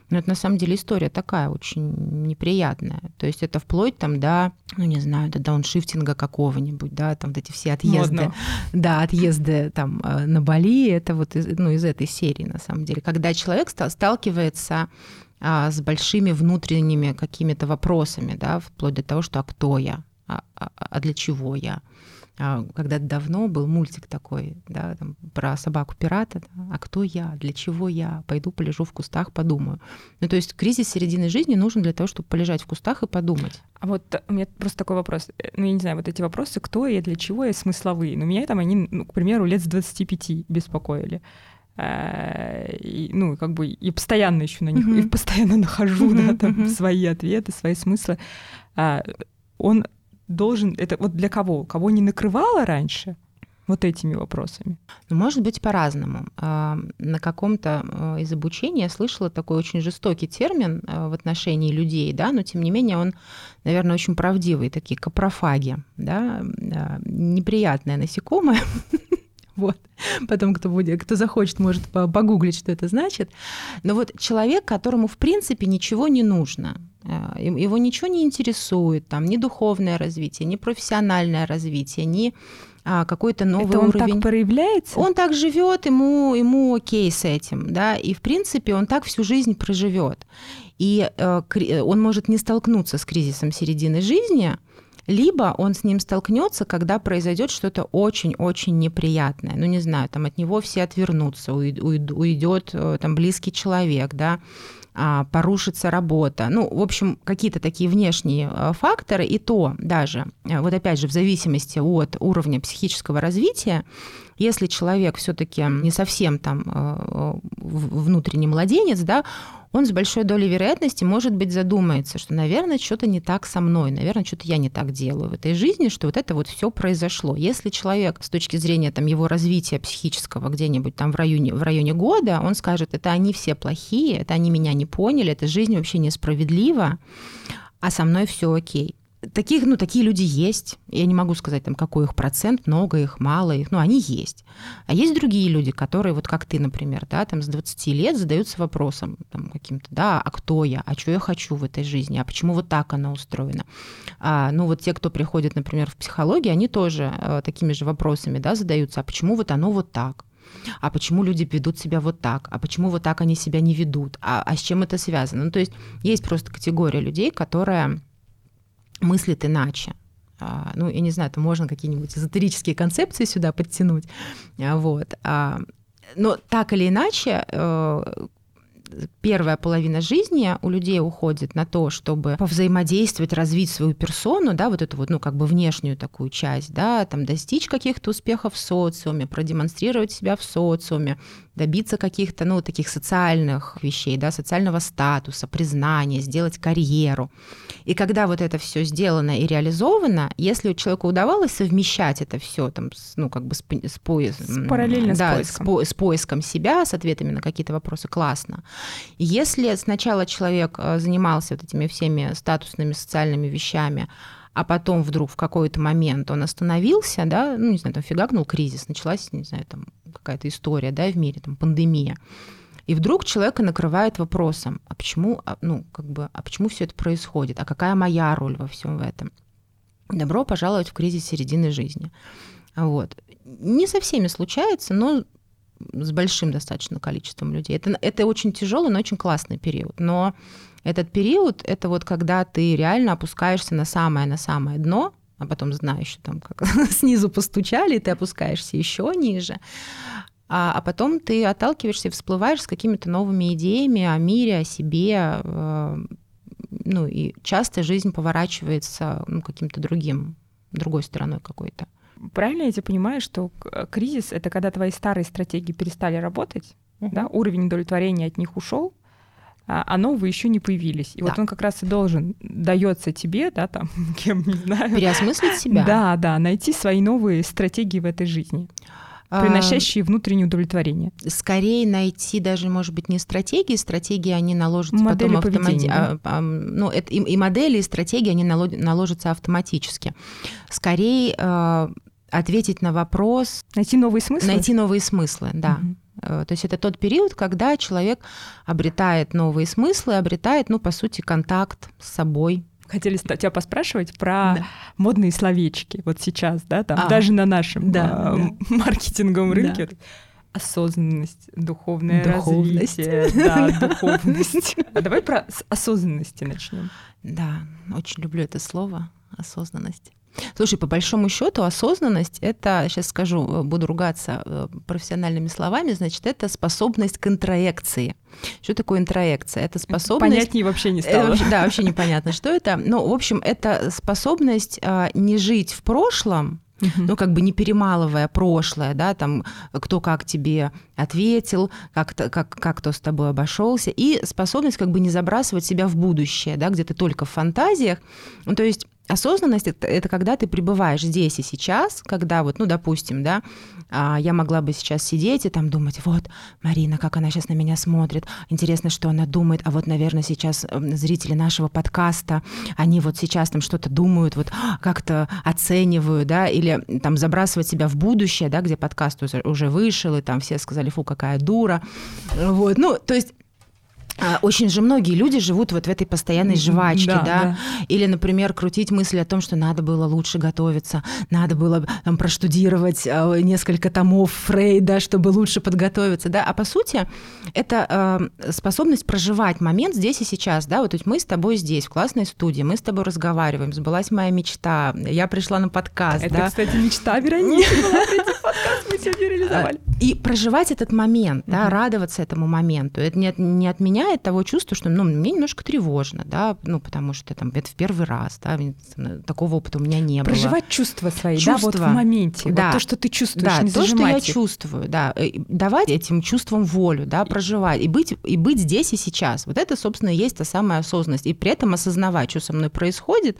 но это на самом деле история такая очень неприятная. То есть это вплоть там до, ну не знаю, до дауншифтинга какого-нибудь, да, там вот эти все отъезды, Модно. да, отъезды там э, на Бали, это вот из, ну, из этой серии на самом деле, когда человек сталкивается а, с большими внутренними какими-то вопросами, да, вплоть до того, что а кто я, а, а, а для чего я. А, когда-то давно был мультик такой, да, там, про собаку-пирата, да, а кто я, для чего я, пойду полежу в кустах, подумаю. Ну, то есть кризис середины жизни нужен для того, чтобы полежать в кустах и подумать. А вот у меня просто такой вопрос. Э, ну, я не знаю, вот эти вопросы, кто я, для чего я, смысловые. Но меня там они, ну, к примеру, лет с 25 беспокоили. Э, и, ну, как бы и постоянно еще на них, mm-hmm. и постоянно нахожу, mm-hmm. да, там mm-hmm. свои ответы, свои смыслы. А, он должен, это вот для кого? Кого не накрывало раньше? вот этими вопросами? Ну, может быть, по-разному. А, на каком-то а, из обучений я слышала такой очень жестокий термин а, в отношении людей, да, но тем не менее он, наверное, очень правдивый, такие капрофаги, да, неприятное насекомое, Вот. Потом, кто, будет, кто захочет, может погуглить, что это значит. Но вот человек, которому, в принципе, ничего не нужно, э, его ничего не интересует, там, ни духовное развитие, ни профессиональное развитие, ни а, какой-то новый Это он уровень. так проявляется? Он так живет, ему, ему окей с этим, да, и в принципе он так всю жизнь проживет. И э, он может не столкнуться с кризисом середины жизни, либо он с ним столкнется, когда произойдет что-то очень-очень неприятное. Ну, не знаю, там от него все отвернутся, уйдет э, там близкий человек, да, а, порушится работа. Ну, в общем, какие-то такие внешние э, факторы, и то даже, э, вот опять же, в зависимости от уровня психического развития, если человек все-таки не совсем там внутренний младенец, да, он с большой долей вероятности, может быть, задумается, что, наверное, что-то не так со мной, наверное, что-то я не так делаю в этой жизни, что вот это вот все произошло. Если человек с точки зрения там, его развития психического где-нибудь там в районе, в районе года, он скажет, это они все плохие, это они меня не поняли, эта жизнь вообще несправедлива, а со мной все окей таких, ну, такие люди есть. Я не могу сказать, там, какой их процент, много их, мало их, но они есть. А есть другие люди, которые, вот как ты, например, да, там, с 20 лет задаются вопросом там, каким-то, да, а кто я, а что я хочу в этой жизни, а почему вот так она устроена. А, ну, вот те, кто приходит, например, в психологию, они тоже а, такими же вопросами, да, задаются, а почему вот оно вот так? а почему люди ведут себя вот так, а почему вот так они себя не ведут, а, а с чем это связано. Ну, то есть есть просто категория людей, которая мыслит иначе. А, ну, я не знаю, это можно какие-нибудь эзотерические концепции сюда подтянуть. А, вот. А, но так или иначе, э, первая половина жизни у людей уходит на то, чтобы повзаимодействовать, развить свою персону, да, вот эту вот, ну, как бы внешнюю такую часть, да, там, достичь каких-то успехов в социуме, продемонстрировать себя в социуме, добиться каких-то, ну, таких социальных вещей, да, социального статуса, признания, сделать карьеру. И когда вот это все сделано и реализовано, если человеку удавалось совмещать это все там, с, ну, как бы с, с поиском... Параллельно да, с поиском. С, по, с поиском себя, с ответами на какие-то вопросы, классно. Если сначала человек э, занимался вот этими всеми статусными социальными вещами, а потом вдруг в какой-то момент он остановился, да, ну, не знаю, там фигакнул кризис, началась, не знаю, там какая-то история, да, в мире, там пандемия. И вдруг человека накрывает вопросом, а почему, а, ну, как бы, а почему все это происходит, а какая моя роль во всем этом? Добро пожаловать в кризис середины жизни. Вот. Не со всеми случается, но с большим достаточно количеством людей. Это, это очень тяжелый, но очень классный период. Но этот период — это вот когда ты реально опускаешься на самое-на самое дно, а потом знаешь, там как снизу постучали, и ты опускаешься еще ниже. А, а потом ты отталкиваешься и всплываешь с какими-то новыми идеями о мире, о себе. Э, ну и часто жизнь поворачивается ну, каким-то другим, другой стороной какой-то. Правильно я тебя понимаю, что кризис это когда твои старые стратегии перестали работать, uh-huh. да, уровень удовлетворения от них ушел, а, а новые еще не появились. И да. вот он как раз и должен дается тебе, да, там, кем, не знаю. Переосмыслить себя. Да, да, найти свои новые стратегии в этой жизни приносящие а, внутреннее удовлетворение. Скорее найти даже, может быть, не стратегии, стратегии они наложатся модели потом автоматически. Да? А, ну, это, и, и модели, и стратегии они наложатся автоматически. Скорее э, ответить на вопрос... Найти новые смыслы? Найти новые смыслы, да. Угу. То есть это тот период, когда человек обретает новые смыслы, обретает, ну, по сути, контакт с собой. Хотели тебя поспрашивать про да. модные словечки вот сейчас, да, там, а, даже на нашем да, э, да. маркетинговом рынке. Да. Осознанность, духовное духовность. развитие, да, духовность. А давай про осознанности начнем. Да, очень люблю это слово, осознанность. Слушай, по большому счету осознанность это, сейчас скажу, э, буду ругаться э, профессиональными словами, значит, это способность к интроекции. Что такое интроекция? Это способность... Понятнее вообще не стало. Это, да, вообще непонятно, что это. Но, в общем, это способность а, не жить в прошлом, ну, как бы не перемалывая прошлое, да, там, кто как тебе ответил, как, как, как кто с тобой обошелся, и способность как бы не забрасывать себя в будущее, да, где ты только в фантазиях. Ну, то есть осознанность это, это когда ты пребываешь здесь и сейчас, когда вот, ну, допустим, да, а, я могла бы сейчас сидеть и там думать, вот, Марина, как она сейчас на меня смотрит, интересно, что она думает, а вот, наверное, сейчас эм, зрители нашего подкаста, они вот сейчас там что-то думают, вот как-то оценивают, да, или там забрасывать себя в будущее, да, где подкаст уже, вышел, и там все сказали, фу, какая дура, вот, ну, то есть очень же многие люди живут вот в этой постоянной жвачке, да, да? да. Или, например, крутить мысли о том, что надо было лучше готовиться, надо было там, проштудировать а, несколько томов Фрейда, чтобы лучше подготовиться, да. А по сути, это э, способность проживать момент здесь и сейчас, да. Вот мы с тобой здесь, в классной студии, мы с тобой разговариваем, сбылась моя мечта, я пришла на подкаст, это, да. кстати, мечта Вероники была прийти подкаст, мы сегодня реализовали. И проживать этот момент, да, радоваться этому моменту. Это не не от меня отменяет того чувства, что ну, мне немножко тревожно, да, ну, потому что там это в первый раз, да, такого опыта у меня не было. Проживать чувства свои, чувства, да, вот в моменте, да, вот то, что ты чувствуешь, да, не то, что я их. чувствую, да, давать этим чувствам волю, да, проживать и быть, и быть здесь и сейчас. Вот это, собственно, и есть та самая осознанность. И при этом осознавать, что со мной происходит.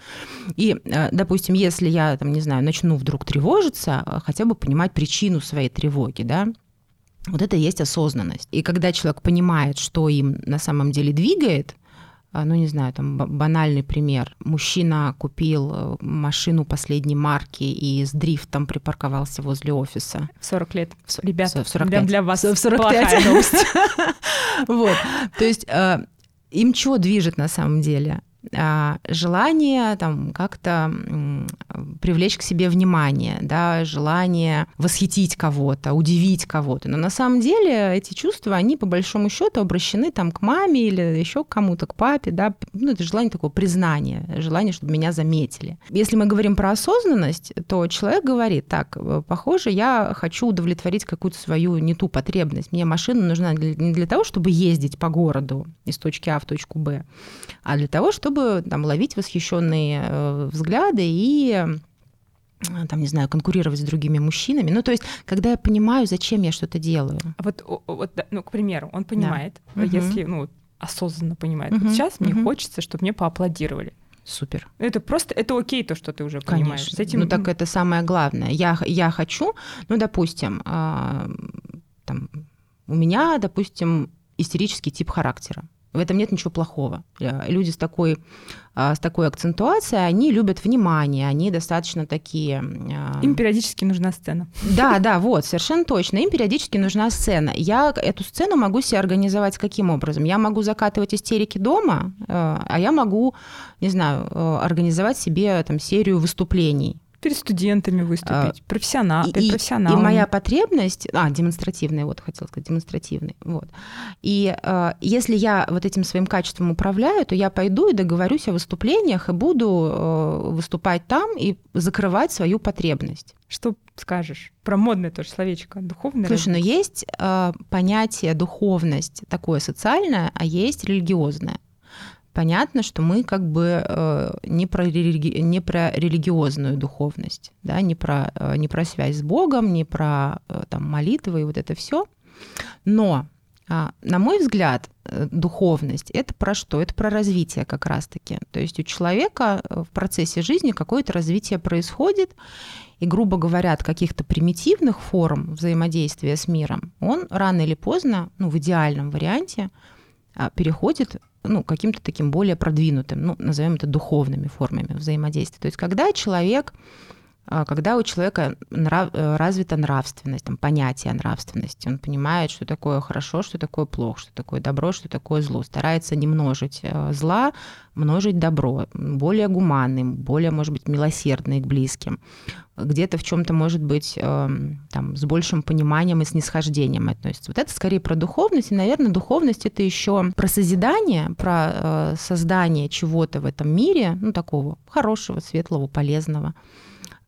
И, э, допустим, если я, там, не знаю, начну вдруг тревожиться, э, хотя бы понимать причину своей тревоги, да, вот это и есть осознанность. И когда человек понимает, что им на самом деле двигает, а, ну, не знаю, там банальный пример. Мужчина купил э, машину последней марки и с дрифтом припарковался возле офиса. В 40 лет. Ребята, в 45. для вас в 45 новость. Вот. То есть э, им что движет на самом деле? А, желание там как-то привлечь к себе внимание, да, желание восхитить кого-то, удивить кого-то. Но на самом деле эти чувства, они по большому счету обращены там к маме или еще к кому-то, к папе, да, ну, это желание такого признания, желание, чтобы меня заметили. Если мы говорим про осознанность, то человек говорит, так, э, похоже, я хочу удовлетворить какую-то свою не ту потребность. Мне машина нужна не для того, чтобы ездить по городу из точки А в точку Б, а для того, чтобы чтобы там, ловить восхищенные э, взгляды и э, там, не знаю, конкурировать с другими мужчинами. Ну, то есть, когда я понимаю, зачем я что-то делаю. А вот, вот ну, к примеру, он понимает, да. если, ну, осознанно понимает, угу. вот сейчас угу. мне хочется, чтобы мне поаплодировали. Супер. Это просто, это окей, то, что ты уже Конечно. понимаешь. С этим... Ну, так это самое главное. Я, я хочу, ну, допустим, э, там, у меня, допустим, истерический тип характера. В этом нет ничего плохого. Э, люди с такой, а, с такой акцентуацией, они любят внимание, они достаточно такие... А, Им периодически нужна сцена. Да, да, вот, совершенно точно. Им периодически нужна сцена. Я эту сцену могу себе организовать каким образом? Я могу закатывать истерики дома, э, а я могу, не знаю, э, организовать себе там серию выступлений перед студентами выступить, а, профессионал, перед профессионалом. И моя потребность, а, демонстративная, вот хотела сказать, демонстративный, вот. И э, если я вот этим своим качеством управляю, то я пойду и договорюсь о выступлениях и буду э, выступать там и закрывать свою потребность. Что скажешь про модное тоже словечко, духовное? Слушай, но ну есть э, понятие духовность такое социальное, а есть религиозное понятно, что мы как бы э, не про, религи... не про религиозную духовность, да, не про, э, не про связь с Богом, не про э, там, молитвы и вот это все. Но, а, на мой взгляд, духовность это про что? Это про развитие как раз-таки. То есть у человека в процессе жизни какое-то развитие происходит, и, грубо говоря, от каких-то примитивных форм взаимодействия с миром, он рано или поздно, ну, в идеальном варианте, переходит ну, каким-то таким более продвинутым, ну, назовем это духовными формами взаимодействия. То есть когда человек а, когда у человека нрав, э, развита нравственность, там, понятие нравственности, он понимает, что такое хорошо, что такое плохо, что такое добро, что такое зло, старается не множить э, зла, множить добро, более гуманным, более, может быть, милосердный к близким, где-то в чем-то, может быть, эм, там, с большим пониманием и снисхождением относится. Вот это скорее про духовность, и, наверное, духовность это еще про созидание, про э, создание чего-то в этом мире, ну, такого хорошего, светлого, полезного.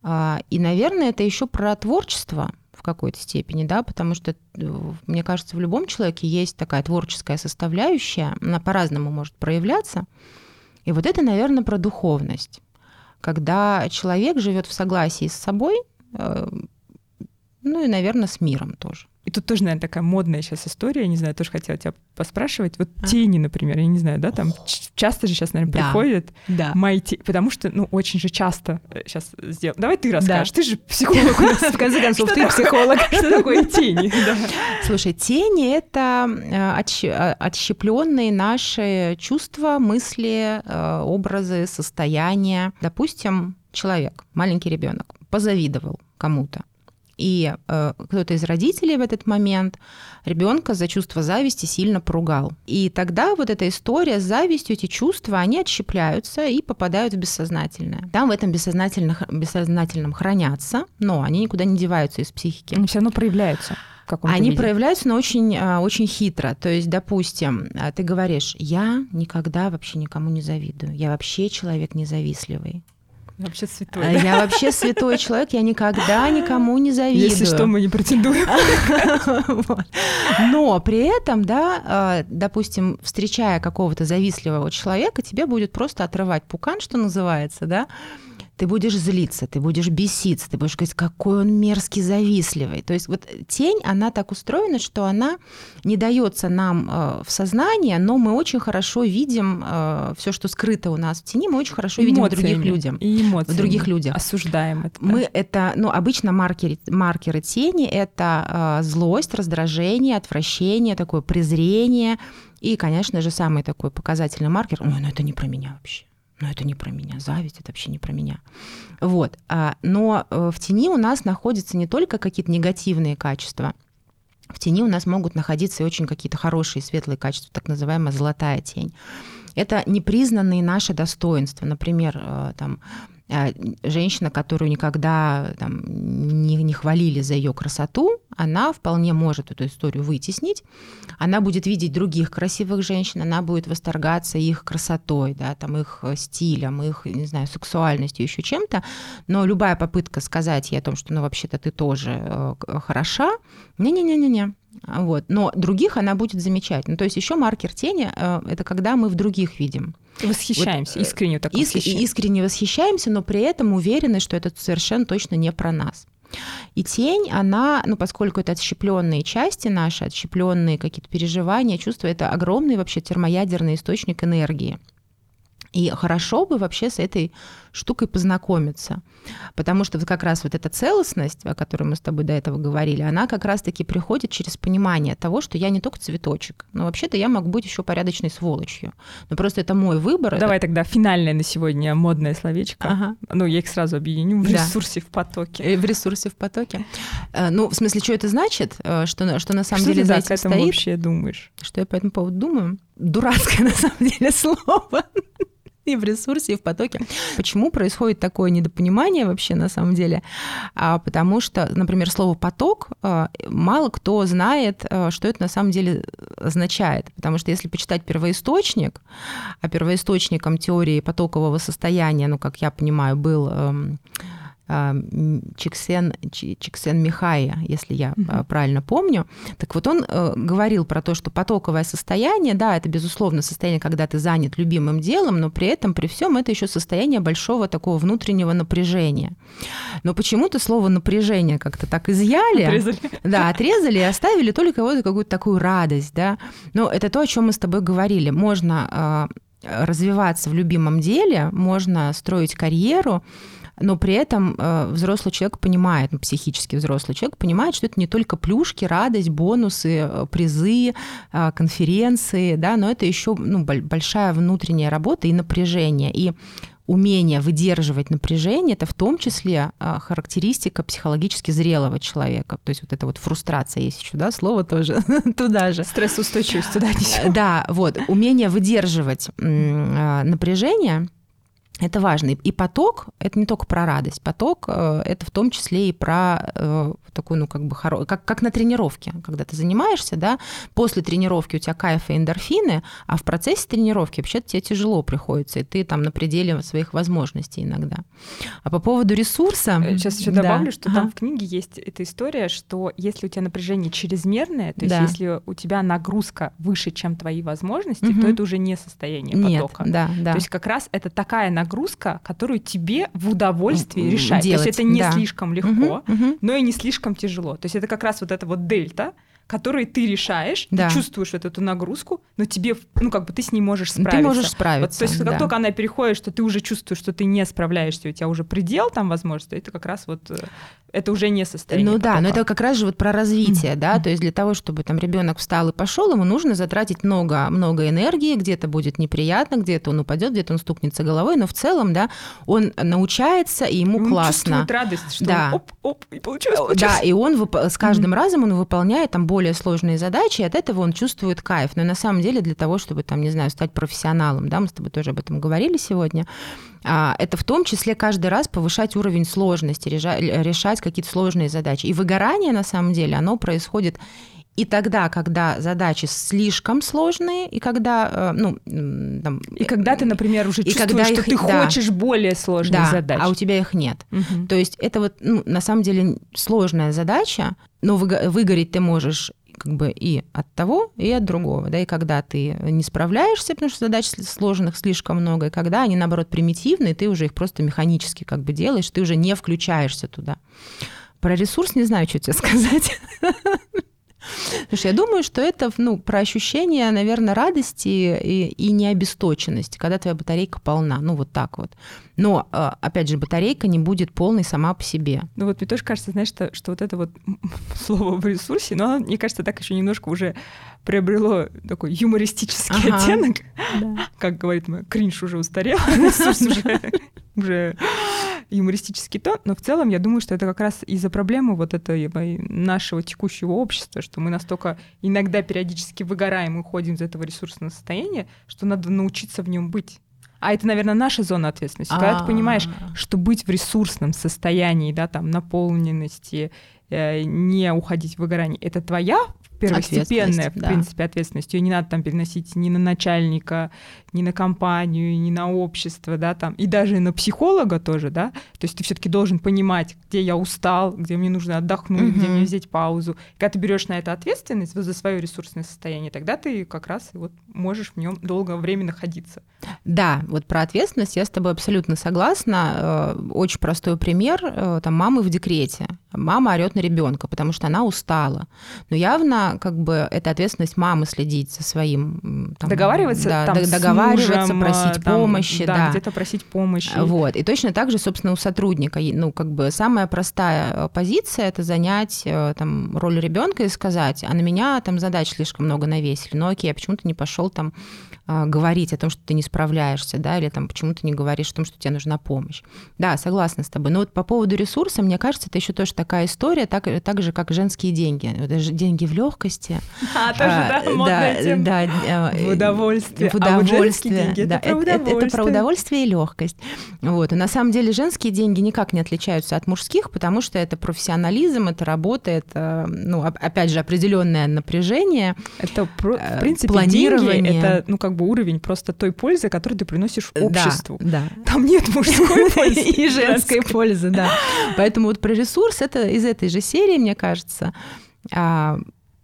А, и, наверное, это еще про творчество в какой-то степени, да, потому что, э, мне кажется, в любом человеке есть такая творческая составляющая, она по-разному может проявляться. И вот это, наверное, про духовность. Когда человек живет в согласии с собой, э, ну и, наверное, с миром тоже. И тут тоже, наверное, такая модная сейчас история, я не знаю, тоже хотела тебя поспрашивать. Вот а? тени, например, я не знаю, да, там часто же сейчас, наверное, да. приходят да. мои тени, потому что, ну, очень же часто сейчас э, сделал. Давай ты расскажешь, да. ты же психолог в конце концов, ты психолог. Что такое тени? Слушай, тени — это э, э, отщепленные наши чувства, мысли, образы, состояния. Допустим, человек, маленький ребенок, позавидовал кому-то. И э, кто-то из родителей в этот момент ребенка за чувство зависти сильно поругал. И тогда вот эта история с завистью, эти чувства, они отщепляются и попадают в бессознательное. Там в этом бессознательном, бессознательном хранятся, но они никуда не деваются из психики. Они все равно проявляются. Они виде. проявляются, но очень, а, очень хитро. То есть, допустим, а, ты говоришь, я никогда вообще никому не завидую, я вообще человек независливый. Вообще святой. А, я вообще святой человек, я никогда никому не завидую. Если что, мы не претендуем. Но при этом, да, а, допустим, встречая какого-то завистливого человека, тебе будет просто отрывать пукан, что называется, да, ты будешь злиться, ты будешь беситься, ты будешь говорить, какой он мерзкий, завистливый. То есть вот тень, она так устроена, что она не дается нам э, в сознание, но мы очень хорошо видим э, все, что скрыто у нас в тени, мы очень хорошо видим в других людях. И эмоции. В других людях. Осуждаем это. Мы это, ну, обычно маркеры, маркеры тени — это э, злость, раздражение, отвращение, такое презрение. И, конечно же, самый такой показательный маркер — ой, ну это не про меня вообще но это не про меня, зависть это вообще не про меня. Вот. А, но э, в тени у нас находятся не только какие-то негативные качества, в тени у нас могут находиться и очень какие-то хорошие светлые качества, так называемая золотая тень. Это непризнанные наши достоинства. Например, э, там, женщина, которую никогда там, не, не хвалили за ее красоту, она вполне может эту историю вытеснить. Она будет видеть других красивых женщин, она будет восторгаться их красотой, да, там, их стилем, их, не знаю, сексуальностью, еще чем-то. Но любая попытка сказать ей о том, что ну вообще-то ты тоже э, хороша, не-не-не-не-не. Вот. Но других она будет замечать. Ну, то есть еще маркер тени э, это когда мы в других видим. Восхищаемся, вот, искренне так иск, Искренне восхищаемся, но при этом уверены, что это совершенно точно не про нас. И тень, она, ну, поскольку это отщепленные части наши, отщепленные какие-то переживания, чувства, это огромный вообще термоядерный источник энергии. И хорошо бы вообще с этой штукой познакомиться. Потому что вот как раз вот эта целостность, о которой мы с тобой до этого говорили, она как раз-таки приходит через понимание того, что я не только цветочек, но вообще-то я могу быть еще порядочной сволочью. Но просто это мой выбор. Давай это... тогда финальное на сегодня модное словечко. Ага. Ну, я их сразу объединю в ресурсе да. в потоке. Э, в ресурсе в потоке. Э, ну, в смысле, что это значит? Э, что, что на самом что деле ты за этим стоит? вообще думаешь? Что я по этому поводу думаю? Дурацкое на самом деле слово и в ресурсе, и в потоке. Почему происходит такое недопонимание вообще на самом деле? А, потому что, например, слово «поток» а, мало кто знает, а, что это на самом деле означает. Потому что если почитать первоисточник, а первоисточником теории потокового состояния, ну, как я понимаю, был эм, Чиксен, Чиксен Михая, если я mm-hmm. правильно помню. Так вот он э, говорил про то, что потоковое состояние, да, это безусловно состояние, когда ты занят любимым делом, но при этом, при всем это еще состояние большого такого внутреннего напряжения. Но почему-то слово напряжение как-то так изъяли, отрезали. да, отрезали и оставили только вот какую-то такую радость, да. Но это то, о чем мы с тобой говорили. Можно а, развиваться в любимом деле, можно строить карьеру, но при этом э, взрослый человек понимает, ну, психически взрослый человек понимает, что это не только плюшки, радость, бонусы, э, призы, э, конференции, да, но это еще ну, большая внутренняя работа и напряжение. И умение выдерживать напряжение, это в том числе характеристика психологически зрелого человека. То есть вот эта вот фрустрация есть еще, да, слово тоже туда же. Стрессоустойчивость туда несем. Да, вот, умение выдерживать напряжение, это важно. И поток — это не только про радость. Поток э, — это в том числе и про э, такую, ну, как бы, хоро... как, как на тренировке, когда ты занимаешься, да, после тренировки у тебя кайф и эндорфины, а в процессе тренировки вообще-то тебе тяжело приходится, и ты там на пределе своих возможностей иногда. А по поводу ресурса... Э, сейчас еще да. добавлю, что ага. там в книге есть эта история, что если у тебя напряжение чрезмерное, то есть да. если у тебя нагрузка выше, чем твои возможности, угу. то это уже не состояние потока. Нет, да, да. То есть как раз это такая нагрузка, нагрузка, которую тебе в удовольствие решать. Делать, То есть это не да. слишком легко, Мгм, мгм. но и не слишком тяжело. То есть это как раз вот эта вот дельта, которую ты решаешь, Да. ты чувствуешь вот эту нагрузку, но тебе, ну как бы ты с ней можешь справиться. Ты можешь Вот, справиться. то есть как да. только она переходит, что ты уже чувствуешь, что ты не справляешься, у тебя уже предел там возможности, это как раз вот э, это уже не состояние. Ну да, но потока. это как раз же вот про развитие, да, то есть для того, чтобы там ребенок встал и пошел, ему нужно затратить много, много энергии, где-то будет неприятно, где-то он упадет, где-то он стукнется головой, но в целом, да, он научается, и ему Он классно. чувствует радость, что Да. он оп-оп, и получилось, Да, получилось. и он с каждым разом он выполняет там более сложные задачи, и от этого он чувствует кайф. Но на самом деле для того, чтобы там, не знаю, стать профессионалом, да, мы с тобой тоже об этом говорили сегодня, а, это в том числе каждый раз повышать уровень сложности, реша- решать какие-то сложные задачи. И выгорание на самом деле, оно происходит и тогда, когда задачи слишком сложные, и когда, э, ну, там, И когда ты, например, уже И чувствуешь, когда что их- ты да. хочешь более сложных да, задач. а у тебя их нет. Мгм. То есть это вот, ну, на самом деле сложная задача, но выго- выгореть ты можешь как бы и от того, и от другого, да, и когда ты не справляешься, потому что задач сложных слишком много, и когда они, наоборот, примитивные, ты уже их просто механически как бы делаешь, ты уже не включаешься туда. Про ресурс не знаю, что тебе сказать. Что я думаю, что это ну, про ощущение, наверное, радости и, и необесточенности, когда твоя батарейка полна, ну вот так вот. Но, э, опять же, батарейка не будет полной сама по себе. Ну вот мне тоже кажется, знаешь, что, что вот это вот слово в ресурсе, но оно, мне кажется, так еще немножко уже приобрело такой юмористический Ага. оттенок. Как говорит мой кринж уже устарел, ресурс уже юмористический тон, но в целом я думаю, что это как раз из-за проблемы вот этой нашего текущего общества, что мы настолько иногда периодически выгораем и уходим из этого ресурсного состояния, что надо научиться в нем быть. А это, наверное, наша зона ответственности. Когда ты понимаешь, А, что быть в ресурсном состоянии, да, там, наполненности, э, не уходить в выгорание, это твоя первостепенная, в да. принципе, ответственность. Ее не надо там переносить ни на начальника, ни на компанию, ни на общество, да, там, и даже на психолога тоже, да. То есть ты все-таки должен понимать, где я устал, где мне нужно отдохнуть, где Мгм. мне взять паузу. Когда ты берешь на это ответственность вот за свое ресурсное состояние, тогда ты как раз вот можешь в нем долгое время находиться. Да, вот про ответственность я с тобой абсолютно согласна. Э, Очень простой пример. э, Там мамы в декрете. Мама орет на ребенка, потому что она устала. Но явно как бы это ответственность мамы следить за своим... там, договариваться, да, там, договариваться, мужем, просить э, там, помощи, да, да. где-то просить помощи. Вот. И точно так же, собственно, у сотрудника. Ну, как бы самая простая э, позиция это занять э, там, роль ребенка и сказать, а на меня там задач слишком много навесили. Ну окей, а почему ты не пошел там а, говорить о том, что ты не справляешься, да, или там почему ты не говоришь о том, что тебе нужна помощь. Да, согласна с тобой. Но вот по поводу ресурса, мне кажется, это еще тоже такая история, так, так же, как женские деньги. Вот это же деньги в легкости. А, тоже, да, модная тема. да, э, В удовольствие. в А вот удовольствие. деньги — это да, про это, это- это про удовольствие. удовольствие и легкость. Вот. И на самом деле женские деньги никак не отличаются от мужских, потому что это профессионализм, это работа, это, ну, оп- опять же, определенное напряжение. Это, про- Э, в принципе, планирование. деньги — это, ну, как бы уровень просто той пользы, которую ты приносишь обществу. Да, да. Там нет мужской пользы и женской пользы, да. Поэтому вот про ресурс это из этой же серии, мне кажется. А,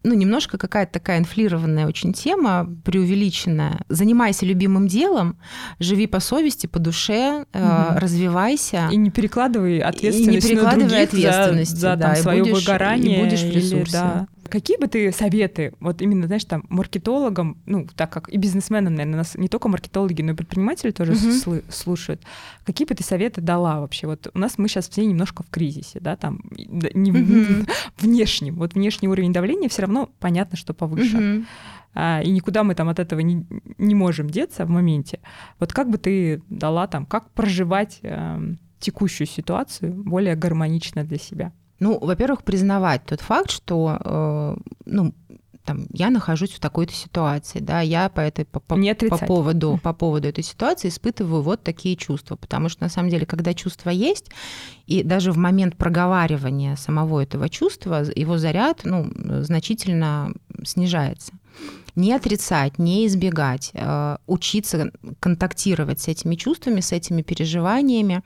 ну, немножко какая-то такая инфлированная очень тема, преувеличенная. Занимайся любимым делом, живи по совести, по душе, э, Мгм. развивайся. И не перекладывай ответственность перекладывай на других ответственности, за, за да, там, и свое будешь- и выгорание. будешь в или, ресурсе. да. Какие бы ты советы, вот именно, знаешь, там, маркетологам, ну, так как и бизнесменам, наверное, нас не только маркетологи, но и предприниматели тоже слы- слушают, какие бы ты советы дала вообще? Вот у нас мы сейчас все немножко в кризисе, да, там, не Мгм. внешнем. Вот внешний уровень давления все равно понятно, что повышен. Мгм. А, и никуда мы там от этого не, не можем деться в моменте. Вот как бы ты дала там, как проживать эм, текущую ситуацию более гармонично для себя? Ну, во-первых, признавать тот факт, что э, ну, там, я нахожусь в такой-то ситуации, да, я по этой по, по- по поводу по поводу этой ситуации испытываю вот такие чувства, потому что на самом деле, когда чувство есть, и даже в момент проговаривания самого этого чувства его заряд, ну, значительно снижается. Не отрицать, не избегать, э, учиться контактировать с этими чувствами, с этими переживаниями,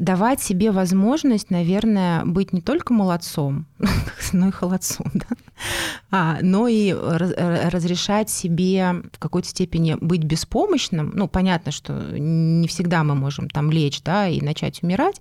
давать себе возможность, наверное, быть не только молодцом, но и холодцом. Да? а, но и разрешать себе в какой-то степени быть беспомощным. Ну, понятно, что не всегда мы можем там лечь, да, и начать умирать,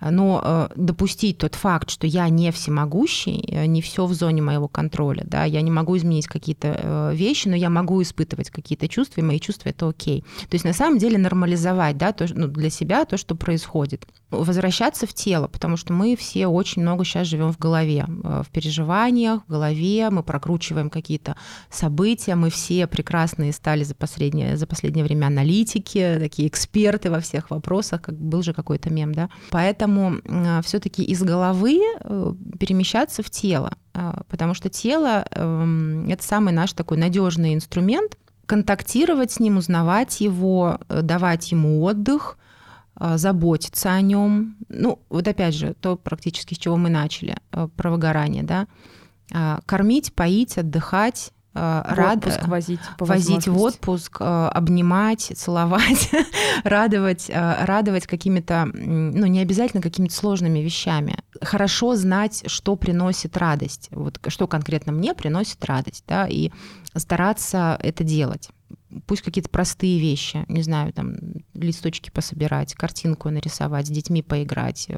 но э, допустить тот факт, что я не всемогущий, э, не все в зоне моего контроля, да, я не могу изменить какие-то э, вещи, но я могу испытывать какие-то чувства, и мои чувства это окей. То есть на самом деле нормализовать, да, то, ну, для себя то, что происходит. Возвращаться в тело, потому что мы все очень много сейчас живем в голове, в переживаниях, в голове, мы прокручиваем какие-то события, мы все прекрасные стали за последнее, за последнее время аналитики, такие эксперты во всех вопросах, как был же какой-то мем, да. Поэтому Поэтому а, все-таки из головы э, перемещаться в тело, а, потому что тело эм, это самый наш такой надежный инструмент. Контактировать с ним, узнавать его, э, давать ему отдых, а, заботиться о нем. Ну, вот опять же, то практически с чего мы начали, э, про выгорание, да. Кормить, поить, отдыхать, рад... отпуск возить, возить в отпуск, э, обнимать, целовать, радовать, э, радовать какими-то, ну не обязательно какими-то сложными вещами. Хорошо знать, что приносит радость, вот что конкретно мне приносит радость, да, и стараться это делать. Пусть какие-то простые вещи, не знаю, там листочки пособирать, картинку нарисовать, с детьми поиграть,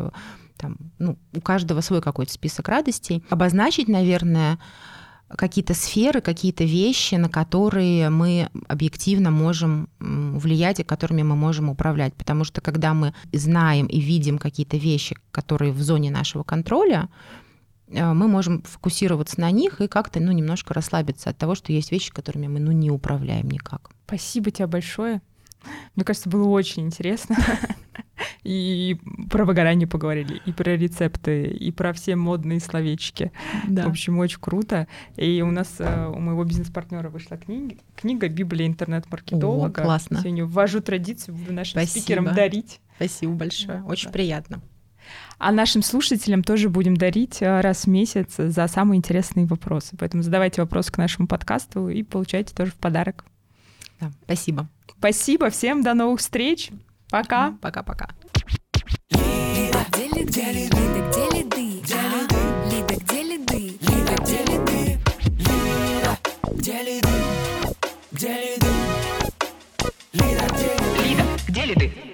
там, ну, у каждого свой какой-то список радостей. Обозначить, наверное, какие-то сферы, какие-то вещи, на которые мы объективно можем влиять и которыми мы можем управлять. Потому что когда мы знаем и видим какие-то вещи, которые в зоне нашего контроля, э, мы можем фокусироваться на них и как-то ну, немножко расслабиться от того, что есть вещи, которыми мы ну, не управляем никак. Спасибо тебе большое. Мне кажется, было очень интересно. И про выгорание поговорили, и про рецепты, и про все модные словечки. Да. В общем, очень круто. И у нас, э, у моего бизнес-партнера вышла книга, книга «Библия интернет-маркетолога». О, классно. Сегодня ввожу традицию, буду нашим Спасибо. спикерам дарить. Спасибо большое, очень да. приятно. А нашим слушателям тоже будем дарить э, раз в месяц за самые интересные вопросы. Поэтому задавайте вопросы к нашему подкасту и получайте тоже в подарок. Да, спасибо. Спасибо всем, до новых встреч. Пока. Пока-пока. Где лиды? Где лиды?